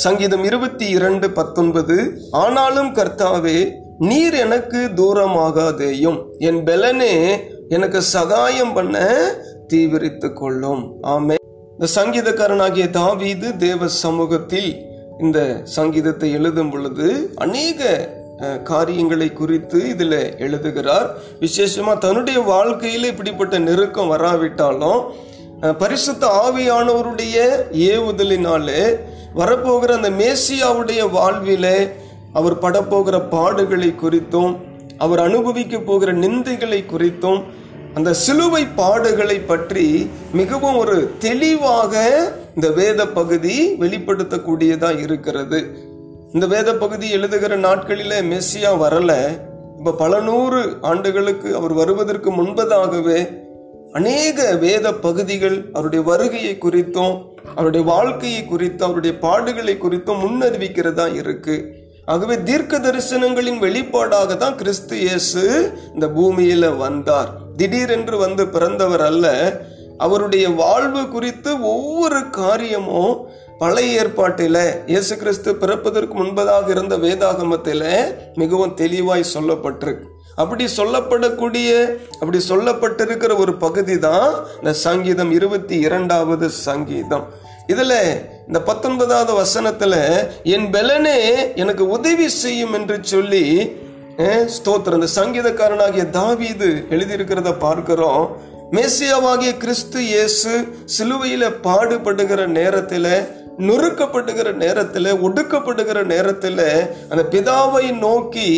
சங்கீதம் இருபத்தி இரண்டு பத்தொன்பது ஆனாலும் கர்த்தாவே நீர் எனக்கு தூரமாகாதேயும். என் பெலனே எனக்கு சகாயம் பண்ண தீவிரித்து கொள்ளும். ஆமே இந்த சங்கீதக்காரனாகிய தாவீது தேவ சமூகத்தில் இந்த சங்கீதத்தை எழுதும் பொழுது அநேக காரியங்களை குறித்து இதில் எழுதுகிறார். விசேஷமாக தன்னுடைய வாழ்க்கையில் இப்படிப்பட்ட நெருக்கம் வராவிட்டாலும் பரிசுத்த ஆவியானவருடைய ஏவுதலினாலே வரப்போகிற அந்த மேசியாவுடைய வாழ்விலே அவர் படப்போகிற பாடுகளை குறித்தும் அவர் அனுபவிக்க போகிற நிந்தைகளை குறித்தும் அந்த சிலுவை பாடுகளை பற்றி மிகவும் ஒரு தெளிவாக இந்த வேத பகுதி வெளிப்படுத்தக்கூடியதாக இருக்கிறது. இந்த வேத பகுதி எழுதுகிற நாட்களில் மெஸ்ஸியா வரல. இப்போ பல நூறு ஆண்டுகளுக்கு அவர் வருவதற்கு முன்பதாகவே அநேக வேத பகுதிகள் அவருடைய வருகையை குறித்தும் அவருடைய வாழ்க்கையை குறித்தும் அவருடைய பாடுகளை குறித்தும் முன்னறிவிக்கிறதா இருக்கு. ஆகவே தீர்க்க தரிசனங்களின் வெளிப்பாடாக தான் கிறிஸ்து இயேசு இந்த பூமியில வந்தார். திடீரென்று வந்து பிறந்தவர் அல்ல. அவருடைய வாழ்வு குறித்து ஒவ்வொரு காரியமும் பழைய ஏற்பாட்டில இயேசு கிறிஸ்து பிறப்பதற்கு முன்பதாக இருந்த வேதாகமத்தில மிகவும் தெளிவாய் சொல்லப்பட்டிருக்கு. அப்படி சொல்லப்படக்கூடிய அப்படி சொல்லப்பட்டிருக்கிற ஒரு பகுதி தான் இந்த சங்கீதம் இருபத்தி இரண்டாவது சங்கீதம். இதில் இந்த பத்தொன்பதாவது வசனத்தில் என் பெலனே எனக்கு உதவி செய்யும் என்று சொல்லி ஸ்தோத்திரம். இந்த சங்கீதக்காரனாகிய தாவீது எழுதியிருக்கிறத பார்க்கிறோம். மேசியாவாகிய கிறிஸ்து இயேசு சிலுவையில் பாடுபடுகிற நேரத்தில் நொறுக்கப்படுகிற நேரத்தில் ஒடுக்கப்படுகிற நேரத்தில் அந்த பிதாவை நோக்கி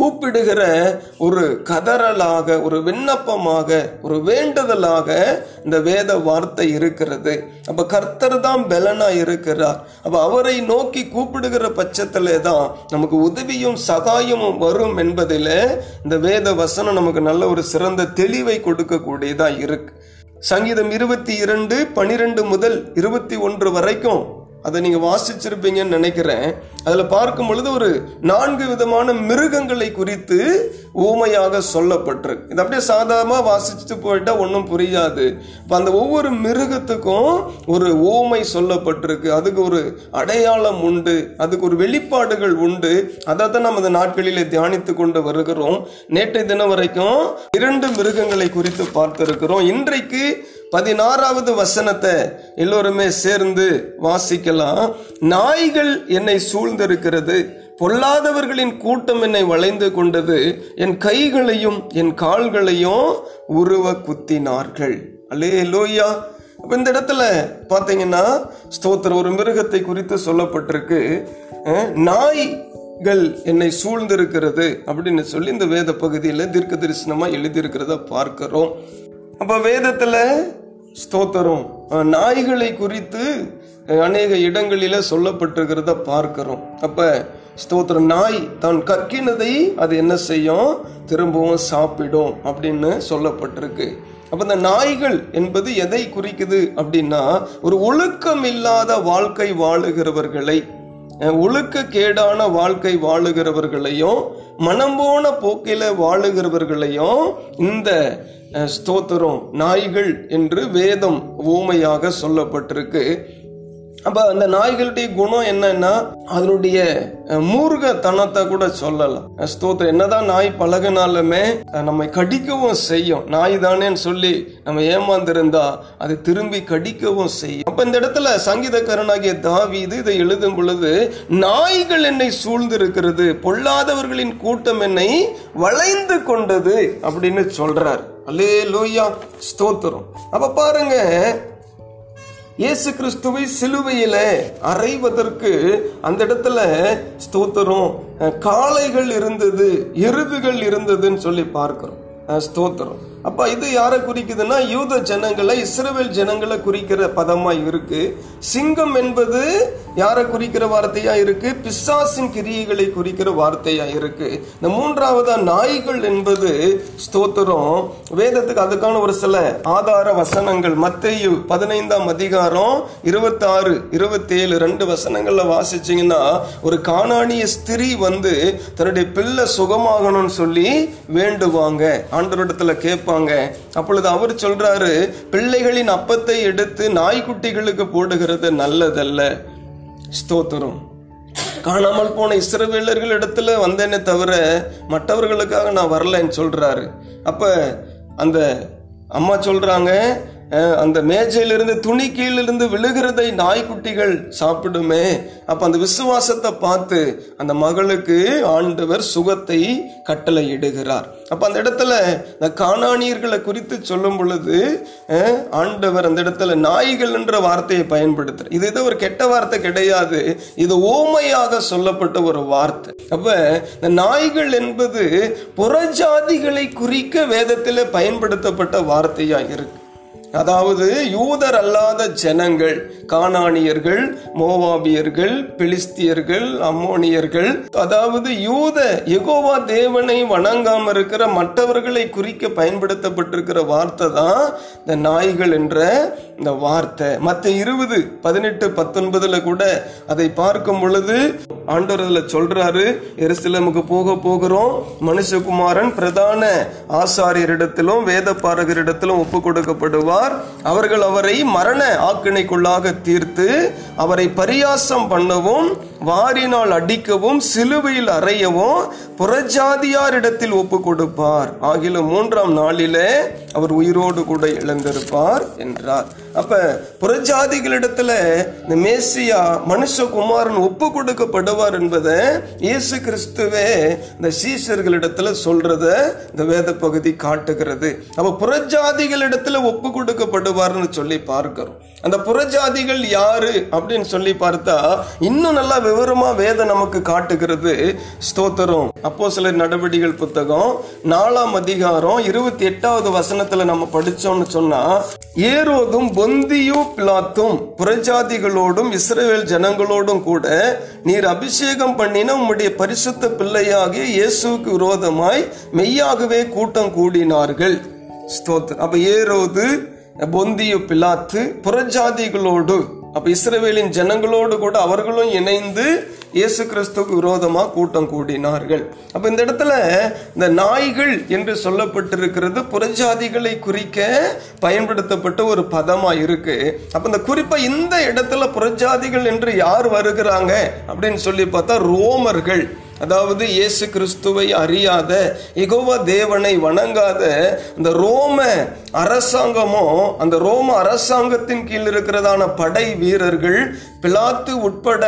கூப்பிடுகிற ஒரு கதறலாக ஒரு விண்ணப்பமாக ஒரு வேண்டுதலாக இந்த வேத வார்த்தை இருக்கிறது. அப்ப கர்த்தர் தான் பலனா இருக்கிறார். அப்ப அவரை நோக்கி கூப்பிடுகிற பட்சத்தில் தான் நமக்கு உதவியும் சகாயமும் வரும் என்பதில் இந்த வேத வசனம் நமக்கு நல்ல ஒரு சிறந்த தெளிவை கொடுக்கக்கூடியதா இருக்கு. சங்கீதம் இருபத்தி இரண்டு பனிரெண்டு முதல் இருபத்தி ஒன்று வரைக்கும் அதை நீங்க வாசிச்சிருப்பீங்கன்னு நினைக்கிறேன். அதுல பார்க்கும் பொழுது ஒரு நான்கு விதமான மிருகங்களை குறித்து ஊமையாக சொல்லப்பட்டிருக்கு இது அப்படியே சாதாரணமா வாசிச்சுட்டு போயிட்டா ஒன்றும் புரியாது. இப்போ அந்த ஒவ்வொரு மிருகத்துக்கும் ஒரு ஊமை சொல்லப்பட்டிருக்கு. அதுக்கு ஒரு அடையாளம் உண்டு. அதுக்கு ஒரு வெளிப்பாடுகள் உண்டு. அதை தான் நம்ம இந்த நாட்களிலே தியானித்து கொண்டு வருகிறோம். நேற்றைய தினம் வரைக்கும் இரண்டு மிருகங்களை குறித்து பார்த்திருக்கிறோம். இன்றைக்கு பதினாறாவது வசனத்தை எல்லோருமே சேர்ந்து வாசிக்கலாம். நாய்கள் என்னை சூழ்ந்திருக்கிறது பொல்லாதவர்களின் கூட்டம் என்னை வளைந்து கொண்டது என் கைகளையும் என் கால்களையும் உருவ குத்தினார்கள். அல்லே லோய்யா அப்ப இந்த இடத்துல பாத்தீங்கன்னா ஸ்தோத்திர ஒரு மிருகத்தை குறித்து சொல்லப்பட்டிருக்கு. நாய்கள் என்னை சூழ்ந்திருக்கிறது அப்படின்னு சொல்லி இந்த வேத பகுதியில் தீர்க்க தரிசனமா எழுதியிருக்கிறத பார்க்கிறோம். அப்ப வேதத்துல ஸ்தோத்திரம். நாய்களை குறித்து அநேக இடங்களில சொல்லப்பட்டிருக்கிறத பார்க்கிறோம். அப்ப ஸ்தோத்திரம் நாய் தான் கக்கினதை அது என்ன செய்யும்? திரும்பவும் சாப்பிடும் அப்படின்னு சொல்லப்பட்டிருக்கு. அப்ப இந்த நாய்கள் என்பது எதை குறிக்குது அப்படின்னா ஒரு ஒழுக்கம் இல்லாத வாழ்க்கை வாழுகிறவர்களை ஒழுக்க ஒழுக்கக்கேடான வாழ்க்கை வாழுகிறவர்களையும் மனம் போன போக்கில வாழுகிறவர்களையும் இந்த ஸ்தோத்திரம் நாய்கள் என்று வேதம் ஊமையாக சொல்லப்பட்டிருக்கு. அப்ப அந்த நாய்களுடைய குணம் என்னன்னா அதனுடைய மூர்கத்தனத்தை கூட சொல்லலாம். ஸ்தோத்திரம். என்னதான் நாய் பழகினாலுமே நம்மை கடிக்கவும் செய்யும். நாய் தானேன்னு சொல்லி நம்ம ஏமாந்திருந்தா அது திரும்பி கடிக்கவும் செய்யும். அப்போ இந்த இடத்துல சங்கீதக்காரனாகிய தாவீது இதை எழுதும் பொழுது நாய்கள் என்னை சூழ்ந்திருக்கிறது பொல்லாதவர்களின் கூட்டம் என்னை வளைந்து கொண்டது அப்படின்னு சொல்றார். அல்லே லோய்யா ஸ்தோத்திரம். அப்ப பாருங்க இயேசு கிறிஸ்துவை சிலுவையில அறைவதற்கு அந்த இடத்துல ஸ்தோத்திரம். காளைகள் இருந்தது எருதுகள் இருந்ததுன்னு சொல்லி பார்க்கிறோம். ஸ்தோத்திரம். அப்போ இது யாரை குறிக்குதுன்னா யூத ஜனங்களை இஸ்ரவேல் ஜனங்களை குறிக்கிற பதமா இருக்கு. சிங்கம் என்பது யாரை குறிக்கிற வார்த்தையா இருக்கு? பிசாசின் கிரியைகளை குறிக்கிற வார்த்தையா இருக்கு. இந்த மூன்றாவதா நாய்கள் என்பது ஸ்தோத்திரம். வேதத்துக்கு அதுக்கான ஒரு சில ஆதார வசனங்கள். மத்தேயு பதினைந்தாம் அதிகாரம் இருபத்தாறு இருபத்தேழு ரெண்டு வசனங்கள்ல வாசிச்சிங்கன்னா ஒரு காணானிய ஸ்திரீ வந்து தன்னுடைய பிள்ளை சுகமாகணும்னு சொல்லி வேண்டுவாங்க. ஆண்டவரிடத்துல கேட்பாங்க. அப்பொழுது அவர் சொல்றாரு பிள்ளைகளின் அப்பத்தை எடுத்து நாய்க்குட்டிகளுக்கு போடுகிறது நல்லதல்ல. ஸ்தோத்திரம். காணாமல் போன இஸ்ரவேலர்கள் இடத்துல வந்தேனே தவிர மற்றவர்களுக்காக நான் வரலன்னு சொல்றாரு. அப்ப அந்த அம்மா சொல்றாங்க அந்த மேஜையிலிருந்து துணி கீழிருந்து விழுகிறதை நாய்க்குட்டிகள் சாப்பிடுமே. அப்ப அந்த விசுவாசத்தை பார்த்து அந்த மகளுக்கு ஆண்டவர் சுகத்தை கட்டளை இடுகிறார் அப்ப அந்த இடத்துல இந்த காணானியர்களை குறித்து சொல்லும் பொழுது ஆண்டவர் அந்த இடத்துல நாய்கள் என்ற வார்த்தையை பயன்படுத்துற இது ஏதோ ஒரு கெட்ட வார்த்தை கிடையாது. இது ஓமையாக சொல்லப்பட்ட ஒரு வார்த்தை. அப்ப இந்த நாய்கள் என்பது புறஜாதிகளை குறிக்க வேதத்தில் பயன்படுத்தப்பட்ட வார்த்தையா இருக்கு. அதாவது யூதர் அல்லாத ஜனங்கள் கானானியர்கள் மோவாபியர்கள் பிலிஸ்தியர்கள் அம்மோனியர்கள் அதாவது யூத எகோவா தேவனை வணங்காம இருக்கிற மற்றவர்களை குறிக்க பயன்படுத்தப்பட்டிருக்கிற வார்த்தை தான் இந்த நாய்கள் என்ற இந்த வார்த்தை. மற்ற இருபது பதினெட்டு பத்தொன்பதுல கூட அதை பார்க்கும் பொழுது ஆண்டவர் அதில் சொல்றாரு எருசலமுக்கு போக போகிறோம் மனுஷகுமாரன் பிரதான ஆசாரியரிடத்திலும் வேத பாரகரிடத்திலும் ஒப்பு கொடுக்கப்படுவார். அவர்கள் அவரை மரண ஆக்கினைக்குள்ளாக தீர்த்து அவரை பரியாசம் பண்ணவும் வாரினால் அடிக்கவும் சிலுவையில் அறையவும் புறஜாதியாரிடத்தில் ஒப்பு கொடுப்பார் ஆகிலும் மூன்றாம் நாளிலே அவர் உயிரோடு கூட இழந்திருப்பார் என்றார். அப்ப புறஜாதிகளிடத்துல இந்த மேசியா மனுஷகுமாரன் ஒப்பு கொடுக்கப்படுவார் என்பதை இயேசு கிறிஸ்துவே இந்த சீசர்களிடத்துல சொல்றத இந்த வேத பகுதி காட்டுகிறது. அப்ப புறஜாதிகளிடத்துல ஒப்பு கொடுக்கப்படுவார்னு சொல்லி பார்க்கிறோம். அந்த புறஜாதிகள் யாரு அப்படின்னு சொல்லி பார்த்தா இன்னும் நல்லா விவரமாக வேதம் நமக்கு காட்டுகிறது. ஸ்தோத்திரம். அப்போ சில நடவடிக்கைகள் புத்தகம் நாலாம் அதிகாரம் இருபத்தி எட்டாவது வசனத்துல நம்ம படிச்சோம்னு சொன்னா ஏரோதும் பொந்தியும் பிளாத்தும் புறஜாதிகளோடும் இஸ்ரேல் ஜனங்களோடும் கூட நீர் அபிஷேகம் பண்ணின உம்முடைய பரிசுத்த பிள்ளையாகிய இயேசுவுக்கு விரோதமாய் மெய்யாகவே கூட்டம் கூடினார்கள். ஸ்தோத்திரம். அப்போ ஏரோது பொந்தியு பிளாத்து புறஜாதிகளோடு அப்ப இஸ்ரவேலின் ஜனங்களோடு கூட அவர்களும் இணைந்து இயேசு கிறிஸ்துவுக்கு விரோதமாக கூட்டம் கூடினார்கள். அப்போ இந்த இடத்துல இந்த நாய்கள் என்று சொல்லப்பட்டிருக்கிறது புறஜாதிகளை குறிக்க பயன்படுத்தப்பட்ட ஒரு பதமாக இருக்கு. அப்போ இந்த குறிப்பாக இந்த இடத்துல புறஜாதிகள் என்று யார் வருகிறாங்க அப்படின்னு சொல்லி பார்த்தா ரோமர்கள். அதாவது இயேசு கிறிஸ்துவை அறியாத எகோவா தேவனை வணங்காத இந்த ரோம அரசாங்கமும் அந்த ரோம அரசாங்கத்தின் கீழ் இருக்கிறதான படை வீரர்கள் பிலாத்து உட்பட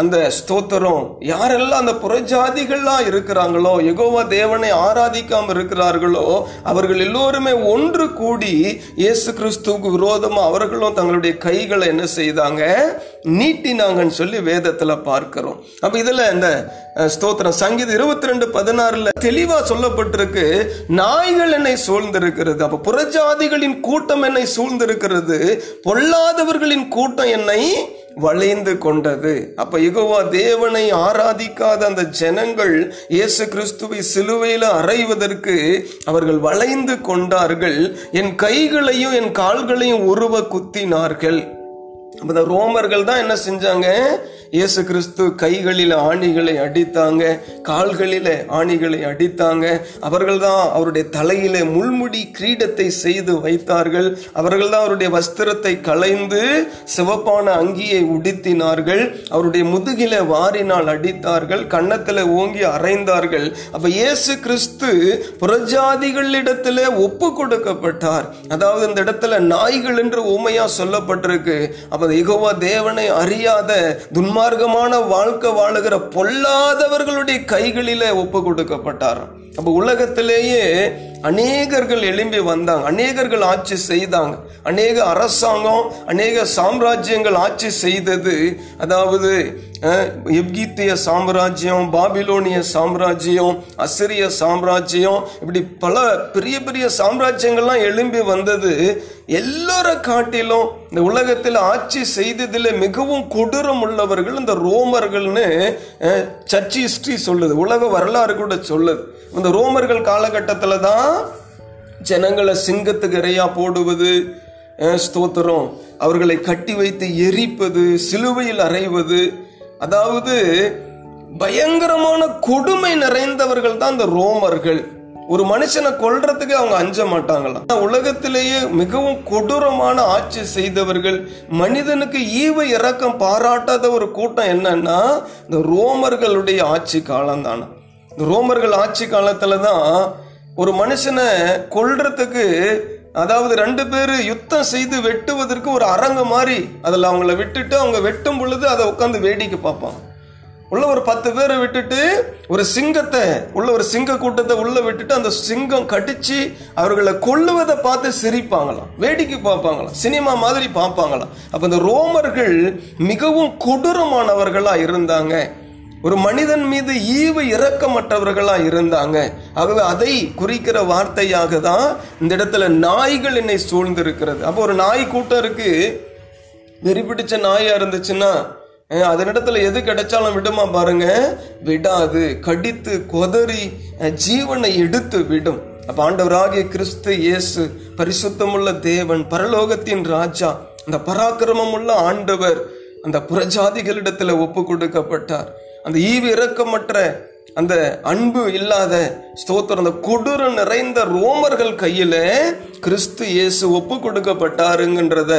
அந்த ஸ்தோத்திரம் யாரெல்லாம் அந்த புறஜாதிகள்லாம் இருக்கிறாங்களோ எகோவா தேவனை ஆராதிக்காம இருக்கிறார்களோ அவர்கள் எல்லோருமே ஒன்று கூடி இயேசு கிறிஸ்துவுக்கு விரோதமா அவர்களும் தங்களுடைய கைகளை என்ன செய்தாங்க? நீட்டினாங்கன்னு சொல்லி வேதத்துல பார்க்கிறோம். அப்ப இதுல இந்த ஸ்தோத்திரம் சங்கீதம் இருபத்தி ரெண்டு பதினாறுல தெளிவா சொல்லப்பட்டிருக்கு நாய்கள் என்னை சூழ்ந்திருக்கிறது. அப்ப புறஜாதிகளின் கூட்டம் என்னை சூழ்ந்திருக்கிறது. பொல்லாதவர்களின் கூட்டம் என்னை வளைந்து கொண்டது. அப்ப யுகவா தேவனை ஆராதிக்காத அந்த ஜனங்கள் இயேசு கிறிஸ்துவை சிலுவையில அறைவதற்கு அவர்கள் வளைந்து கொண்டார்கள். என் கைகளையும் என் கால்களையும் உருவ குத்தினார்கள். அப்ப இந்த ரோமர்கள் தான் என்ன செஞ்சாங்க? இயேசு கிறிஸ்து கைகளில் ஆணிகளை அடித்தாங்க கால்களில ஆணிகளை அடித்தாங்க. அவர்கள் தான் அவருடைய தலையில முள்முடி கிரீடத்தை செய்து வைத்தார்கள். அவர்கள் தான் அவருடைய வஸ்திரத்தை களைந்து சிவப்பான அங்கியை உடுத்தினார்கள். அவருடைய முதுகில வாரினால் அடித்தார்கள் கன்னத்துல ஓங்கி அறைந்தார்கள் அப்ப இயேசு கிறிஸ்து புறஜாதிகளிடத்துல ஒப்பு கொடுக்கப்பட்டார். அதாவது இந்த இடத்துல நாய்கள் என்று உமையா சொல்லப்பட்டிருக்கு. அப்ப இகோவா தேவனை அறியாத துன்மார்க்கமான வாழ்க்கை வாழுகிற பொல்லாதவர்களுடைய கைகளில் ஒப்பு கொடுக்கப்பட்டார் அப்போ உலகத்திலேயே அநேகர்கள் எழும்பி வந்தாங்க. அநேகர்கள் ஆட்சி செய்தாங்க. அநேக அரசாங்கம் அநேக சாம்ராஜ்யங்கள் ஆட்சி செய்தது. அதாவது எப்கித்திய சாம்ராஜ்யம் பாபிலோனிய சாம்ராஜ்யம் அசிரிய சாம்ராஜ்யம் இப்படி பல பெரிய பெரிய சாம்ராஜ்யங்கள்லாம் எழும்பி வந்தது. எல்லார காட்டிலும் இந்த உலகத்தில் ஆட்சி செய்ததில் மிகவும் கொடூரம் உள்ளவர்கள் இந்த ரோமர்கள்னு சர்ச் ஹிஸ்ட்ரி சொல்லுது. உலக வரலாறு கூட சொல்லுது. இந்த ரோமர்கள் காலகட்டத்தில் தான் ஜனங்களை சிங்கத்துக்கு இறையா போடுவது ஸ்தோத்திரம். அவர்களை கட்டி வைத்து எரிப்பது சிலுவையில் அறைவது. அதாவது பயங்கரமான கொடுமை நிறைந்தவர்கள் தான் இந்த ரோமர்கள். ஒரு மனுஷனை கொல்றதுக்கு அவங்க அஞ்ச மாட்டாங்களாம் ஆனா உலகத்திலேயே மிகவும் கொடூரமான ஆட்சி செய்தவர்கள் மனிதனுக்கு ஈவ இறக்கம் பாராட்டாத ஒரு கூட்டம் என்னன்னா இந்த ரோமர்களுடைய ஆட்சி காலம் தானே இந்த ரோமர்கள் ஆட்சி காலத்துல தான் ஒரு மனுஷனை கொல்றதுக்கு அதாவது ரெண்டு பேர் யுத்தம் செய்து வெட்டுவதற்கு ஒரு அரங்கு மாதிரி அதில் அவங்கள விட்டுட்டு அவங்க வெட்டும் பொழுது அதை உட்காந்து வேடிக்கை பார்ப்பாங்க. உள்ள ஒரு பத்து பேரை விட்டுட்டு ஒரு சிங்கத்தை உள்ள ஒரு சிங்க கூட்டத்தை உள்ள விட்டுட்டு அந்த சிங்கம் கடிச்சு அவர்களை கொல்லுவதை பார்த்து சிரிப்பாங்களாம். வேடிக்கை பார்ப்பாங்களாம். சினிமா மாதிரி பார்ப்பாங்களாம். அப்ப இந்த ரோமர்கள் மிகவும் கொடூரமானவர்களா இருந்தாங்க. ஒரு மனிதன் மீது ஈவு இறக்கமற்றவர்களாக இருந்தாங்க. ஆகவே அதை குறிக்கிற வார்த்தையாக தான் இந்த இடத்துல நாய்கள் என்னை சூழ்ந்திருக்கிறது. அப்போ ஒரு நாய் கூட்டம் இருக்கு. வெறி பிடிச்ச நாயா இருந்துச்சுன்னா அதன் அதனிடத்துல எது கிடைச்சாலும் விடுமா பாருங்க. விடாது கடித்து கொதறி ஜீவனை எடுத்து விடும். அப்ப ஆண்டவராகிய கிறிஸ்து இயேசு பரிசுத்தமுள்ள தேவன் பரலோகத்தின் ராஜா அந்த பராக்கிரமமுள்ள ஆண்டவர் அந்த புறஜாதிகளிடத்துல ஒப்பு கொடுக்கப்பட்டார். அந்த ஈவு இறக்கமற்ற அந்த அன்பு இல்லாத ஸ்தோத்திரம் அந்த கொடூரம் நிறைந்த ரோமர்கள் கையில கிறிஸ்து இயேசு ஒப்பு கொடுக்கப்பட்டாருங்கன்றத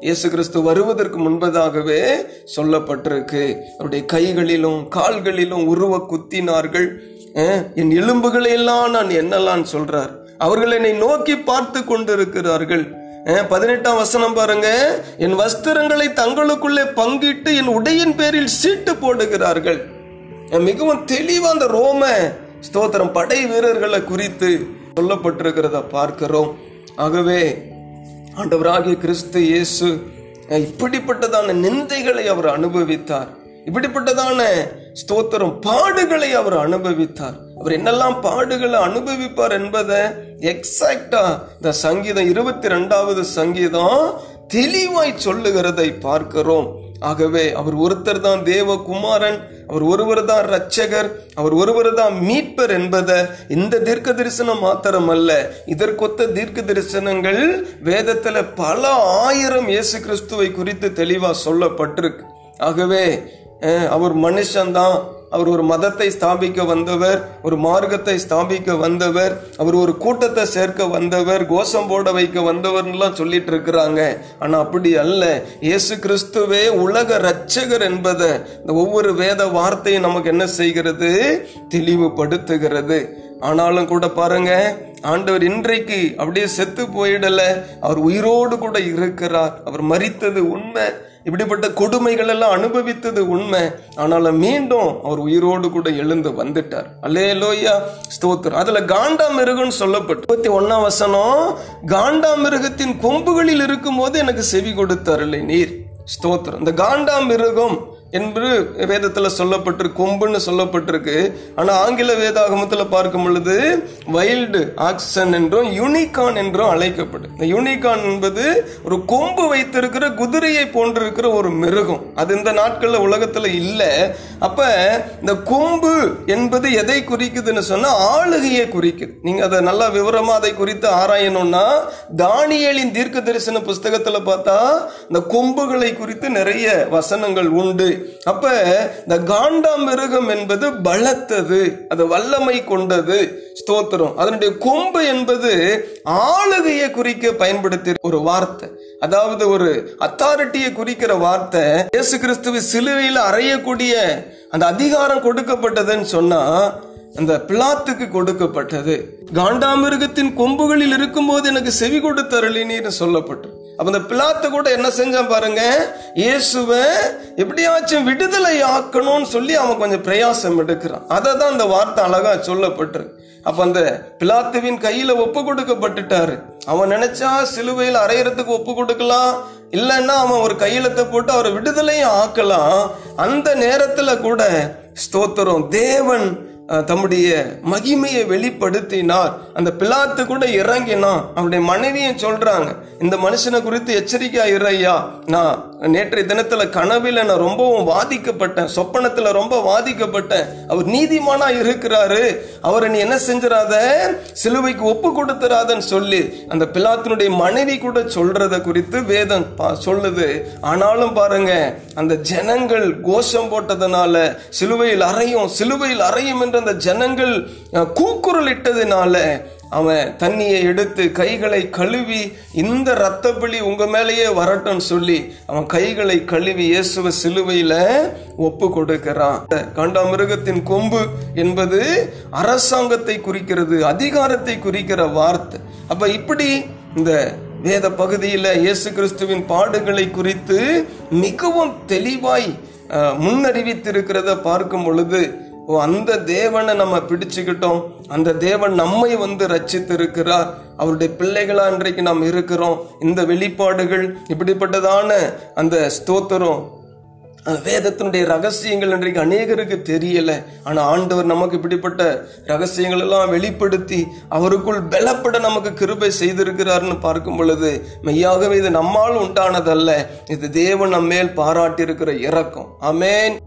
இயேசு கிறிஸ்து வருவதற்கு முன்பதாகவே சொல்லப்பட்டிருக்கு. அவருடைய கைகளிலும் கால்களிலும் உருவ குத்தினார்கள். என் எலும்புகளை எல்லாம் நான் என்னெல்லாம் சொல்றார்? அவர்கள் என்னை நோக்கி பார்த்து கொண்டிருக்கிறார்கள். பதினெட்டாம் வசனம் பாருங்க. என் வஸ்திரங்களை தங்களுக்குள்ளே பங்கிட்டு என் உடையின் பேரில் சீட்டு போடுகிறார்கள். மிகவும் தெளிவா அந்த ரோம ஸ்தோத்திரம் படை வீரர்களை குறித்து சொல்லப்பட்டிருக்கிறத பார்க்கிறோம். ஆகவே ஆண்டவராகிய கிறிஸ்து இயேசு இப்படிப்பட்டதான நிந்தைகளை அவர் அனுபவித்தார். இப்படிப்பட்டதான ஸ்தோத்திரம் பாடுகளை அவர் அனுபவித்தார். அவர் என்னெல்லாம் பாடுகளை அனுபவிப்பார் என்பதை எக்ஸாக்டா இந்த சங்கீதம் இருபத்தி ரெண்டாவது சங்கீதம் தெளிவாய் சொல்லுகிறதை பார்க்கிறோம். ஆகவே அவர் ஒருத்தர் தான் தேவகுமாரன் அவர் ஒருவர் தான் ரட்சகர் அவர் ஒருவர் தான் மீட்பர் என்பதை இந்த தீர்க்க தரிசனம் மாத்திரமல்ல இதற்கொத்த தீர்க்க தரிசனங்கள் வேதத்துல பல ஆயிரம் இயேசு கிறிஸ்துவை குறித்து தெளிவா சொல்லப்பட்டிருக்கு. ஆகவே அவர் மனுஷன்தான். அவர் ஒரு மதத்தை ஸ்தாபிக்க வந்தவர் ஒரு மார்க்கத்தை ஸ்தாபிக்க வந்தவர் அவர் ஒரு கூட்டத்தை சேர்க்க வந்தவர் கோஷம் போட வைக்க வந்தவர்லாம் சொல்லிட்டு இருக்கிறாங்க ஆனால் அப்படி அல்ல. இயேசு கிறிஸ்துவே உலக ரட்சகர் என்பதை இந்த ஒவ்வொரு வேத வார்த்தையும் நமக்கு என்ன செய்கிறது? தெளிவுபடுத்துகிறது. ஆனாலும் கூட பாருங்க ஆண்டவர் இன்றைக்கு அப்படியே செத்து போயிடல. அவர் உயிரோடு கூட இருக்கிறார். அவர் மறித்தது உண்மை. இப்படிப்பட்ட கொடுமைகள் எல்லாம் அனுபவித்தது உண்மை. ஆனாலும் மீண்டும் அவர் உயிரோடு கூட எழுந்து வந்துட்டார். அல்லேலோயா ஸ்தோத்திரம். அதுல காண்டா மிருகம்னு சொல்லப்பட்டு இருபத்தி ஒன்னாம் வசனம் காண்டா மிருகத்தின் கொம்புகளில் இருக்கும்போது எனக்கு செவி கொடுத்தார் நீர். ஸ்தோத்திரம். இந்த காண்டா மிருகம் என்று வேதத்தில் சொல்லப்பட்டிருக்கு கொம்புன்னு சொல்லப்பட்டிருக்கு. ஆனால் ஆங்கில வேதாகமத்தில் பார்க்கும் பொழுது வைல்டு ஆக்சன் என்றும் யூனிகான் என்றும் அழைக்கப்படும். இந்த யூனிகான் என்பது ஒரு கொம்பு வைத்திருக்கிற குதிரையை போன்றிருக்கிற ஒரு மிருகம். அது இந்த நாட்களில் உலகத்தில் இல்லை. அப்போ இந்த கொம்பு என்பது எதை குறிக்குதுன்னு சொன்னால் ஆளுகையை குறிக்குது. நீங்கள் அதை நல்லா விவரமாக அதை குறித்து ஆராயணும்னா தானியலின் தீர்க்க தரிசன புஸ்தகத்தில் பார்த்தா இந்த கொம்புகளை குறித்து நிறைய வசனங்கள் உண்டு. அப்ப இந்த காண்டா மிருகம் என்பது பலத்தது அது வல்லமை கொண்டது. ஸ்தோத்திரம். அதனுடைய கொம்பு என்பது ஆளுகையை குறிக்க பயன்படுத்திய ஒரு வார்த்தை. அதாவது ஒரு அத்தாரிட்டியை குறிக்கிற வார்த்தை. இயேசு கிறிஸ்துவ சிலுவையில் அறையக்கூடிய அந்த அதிகாரம் கொடுக்கப்பட்டதுன்னு சொன்னா அந்த பிளாத்துக்கு கொடுக்கப்பட்டது. காண்டாமிருகத்தின் கொம்புகளில் இருக்கும்போது எனக்கு செவி கொடுத்தருளினீர்னு சொல்லப்பட்டு அப்ப அந்த பிளாத்து கூட என்ன செஞ்சான் பாருங்க? இயேசுவ எப்படியாச்சும் விடுதலை ஆக்கணும்னு சொல்லி அவன் கொஞ்சம் பிரயாசம் எடுக்கிறான். அதை தான் அந்த வார்த்தை அழகா சொல்லப்பட்டிருக்கு. அப்ப அந்த பிலாத்துவின் கையில ஒப்பு கொடுக்கப்பட்டுட்டாரு. அவன் நினைச்சா சிலுவையில் அறையறதுக்கு ஒப்பு கொடுக்கலாம். இல்லைன்னா அவன் ஒரு கையெழுத்தை போட்டு அவரை விடுதலையும் ஆக்கலாம். அந்த நேரத்துல கூட ஸ்தோத்திரம். தேவன் தம்முடைய மகிமையை வெளிப்படுத்தினார். அந்த பிளாத்து கூட இறங்கினான். அவருடைய மனைவியும் சொல்றாங்க இந்த மனுஷனை குறித்து எச்சரிக்கையா இறையா நான் நேற்றைய தினத்துல கனவில் நான் ரொம்பவும் வாதிக்கப்பட்டேன். சொப்பனத்துல ரொம்ப வாதிக்கப்பட்டேன். அவர் நீதிமானா இருக்கிறாரு. அவரை நீ என்ன செஞ்சிடாத சிலுவைக்கு ஒப்பு கொடுத்துறாதன்னு சொல்லி அந்த பிலாத்தினுடைய மனைவி கூட சொல்றத குறித்து வேதம் சொல்லுது. ஆனாலும் பாருங்க அந்த ஜனங்கள் கோஷம் போட்டதுனால சிலுவையில் அறையும் சிலுவையில் அறையும் என்று அந்த ஜனங்கள் கூக்குரல் இட்டதுனால அவன் தண்ணியை எடுத்து கைகளை கழுவி இந்த இரத்த பலி உங்க மேலேயே வரட்டும்னு சொல்லி அவன் கைகளை கழுவி இயேசுவ சிலுவையில ஒப்பு கொடுக்கிறான். காண்டாமிருகத்தின் கொம்பு என்பது அரசாங்கத்தை குறிக்கிறது அதிகாரத்தை குறிக்கிற வார்த்தை. அப்ப இப்படி இந்த வேத பகுதியில் இயேசு கிறிஸ்துவின் பாடுகளை குறித்து மிகவும் தெளிவாய் முன்னறிவித்திருக்கிறத பார்க்கும் பொழுது ஓ அந்த தேவனை நம்ம பிடிச்சுக்கிட்டோம். அந்த தேவன் நம்மை வந்து ரட்சித்திருக்கிறார். அவருடைய பிள்ளைகளா இன்றைக்கு நாம் இருக்கிறோம். இந்த வெளிப்பாடுகள் இப்படிப்பட்டதான அந்த ஸ்தோத்திரம் வேதத்தினுடைய ரகசியங்கள் இன்றைக்கு அநேகருக்கு தெரியல. ஆனா ஆண்டவர் நமக்கு இப்படிப்பட்ட ரகசியங்கள் எல்லாம் வெளிப்படுத்தி அவருக்குள் பலப்பட நமக்கு கிருபை செய்திருக்கிறார்னு பார்க்கும் பொழுது மெய்யாகவே இது நம்மால் உண்டானதல்ல. இது தேவன் நம்மேல் மேல் பாராட்டியிருக்கிற இரக்கம். ஆமென்.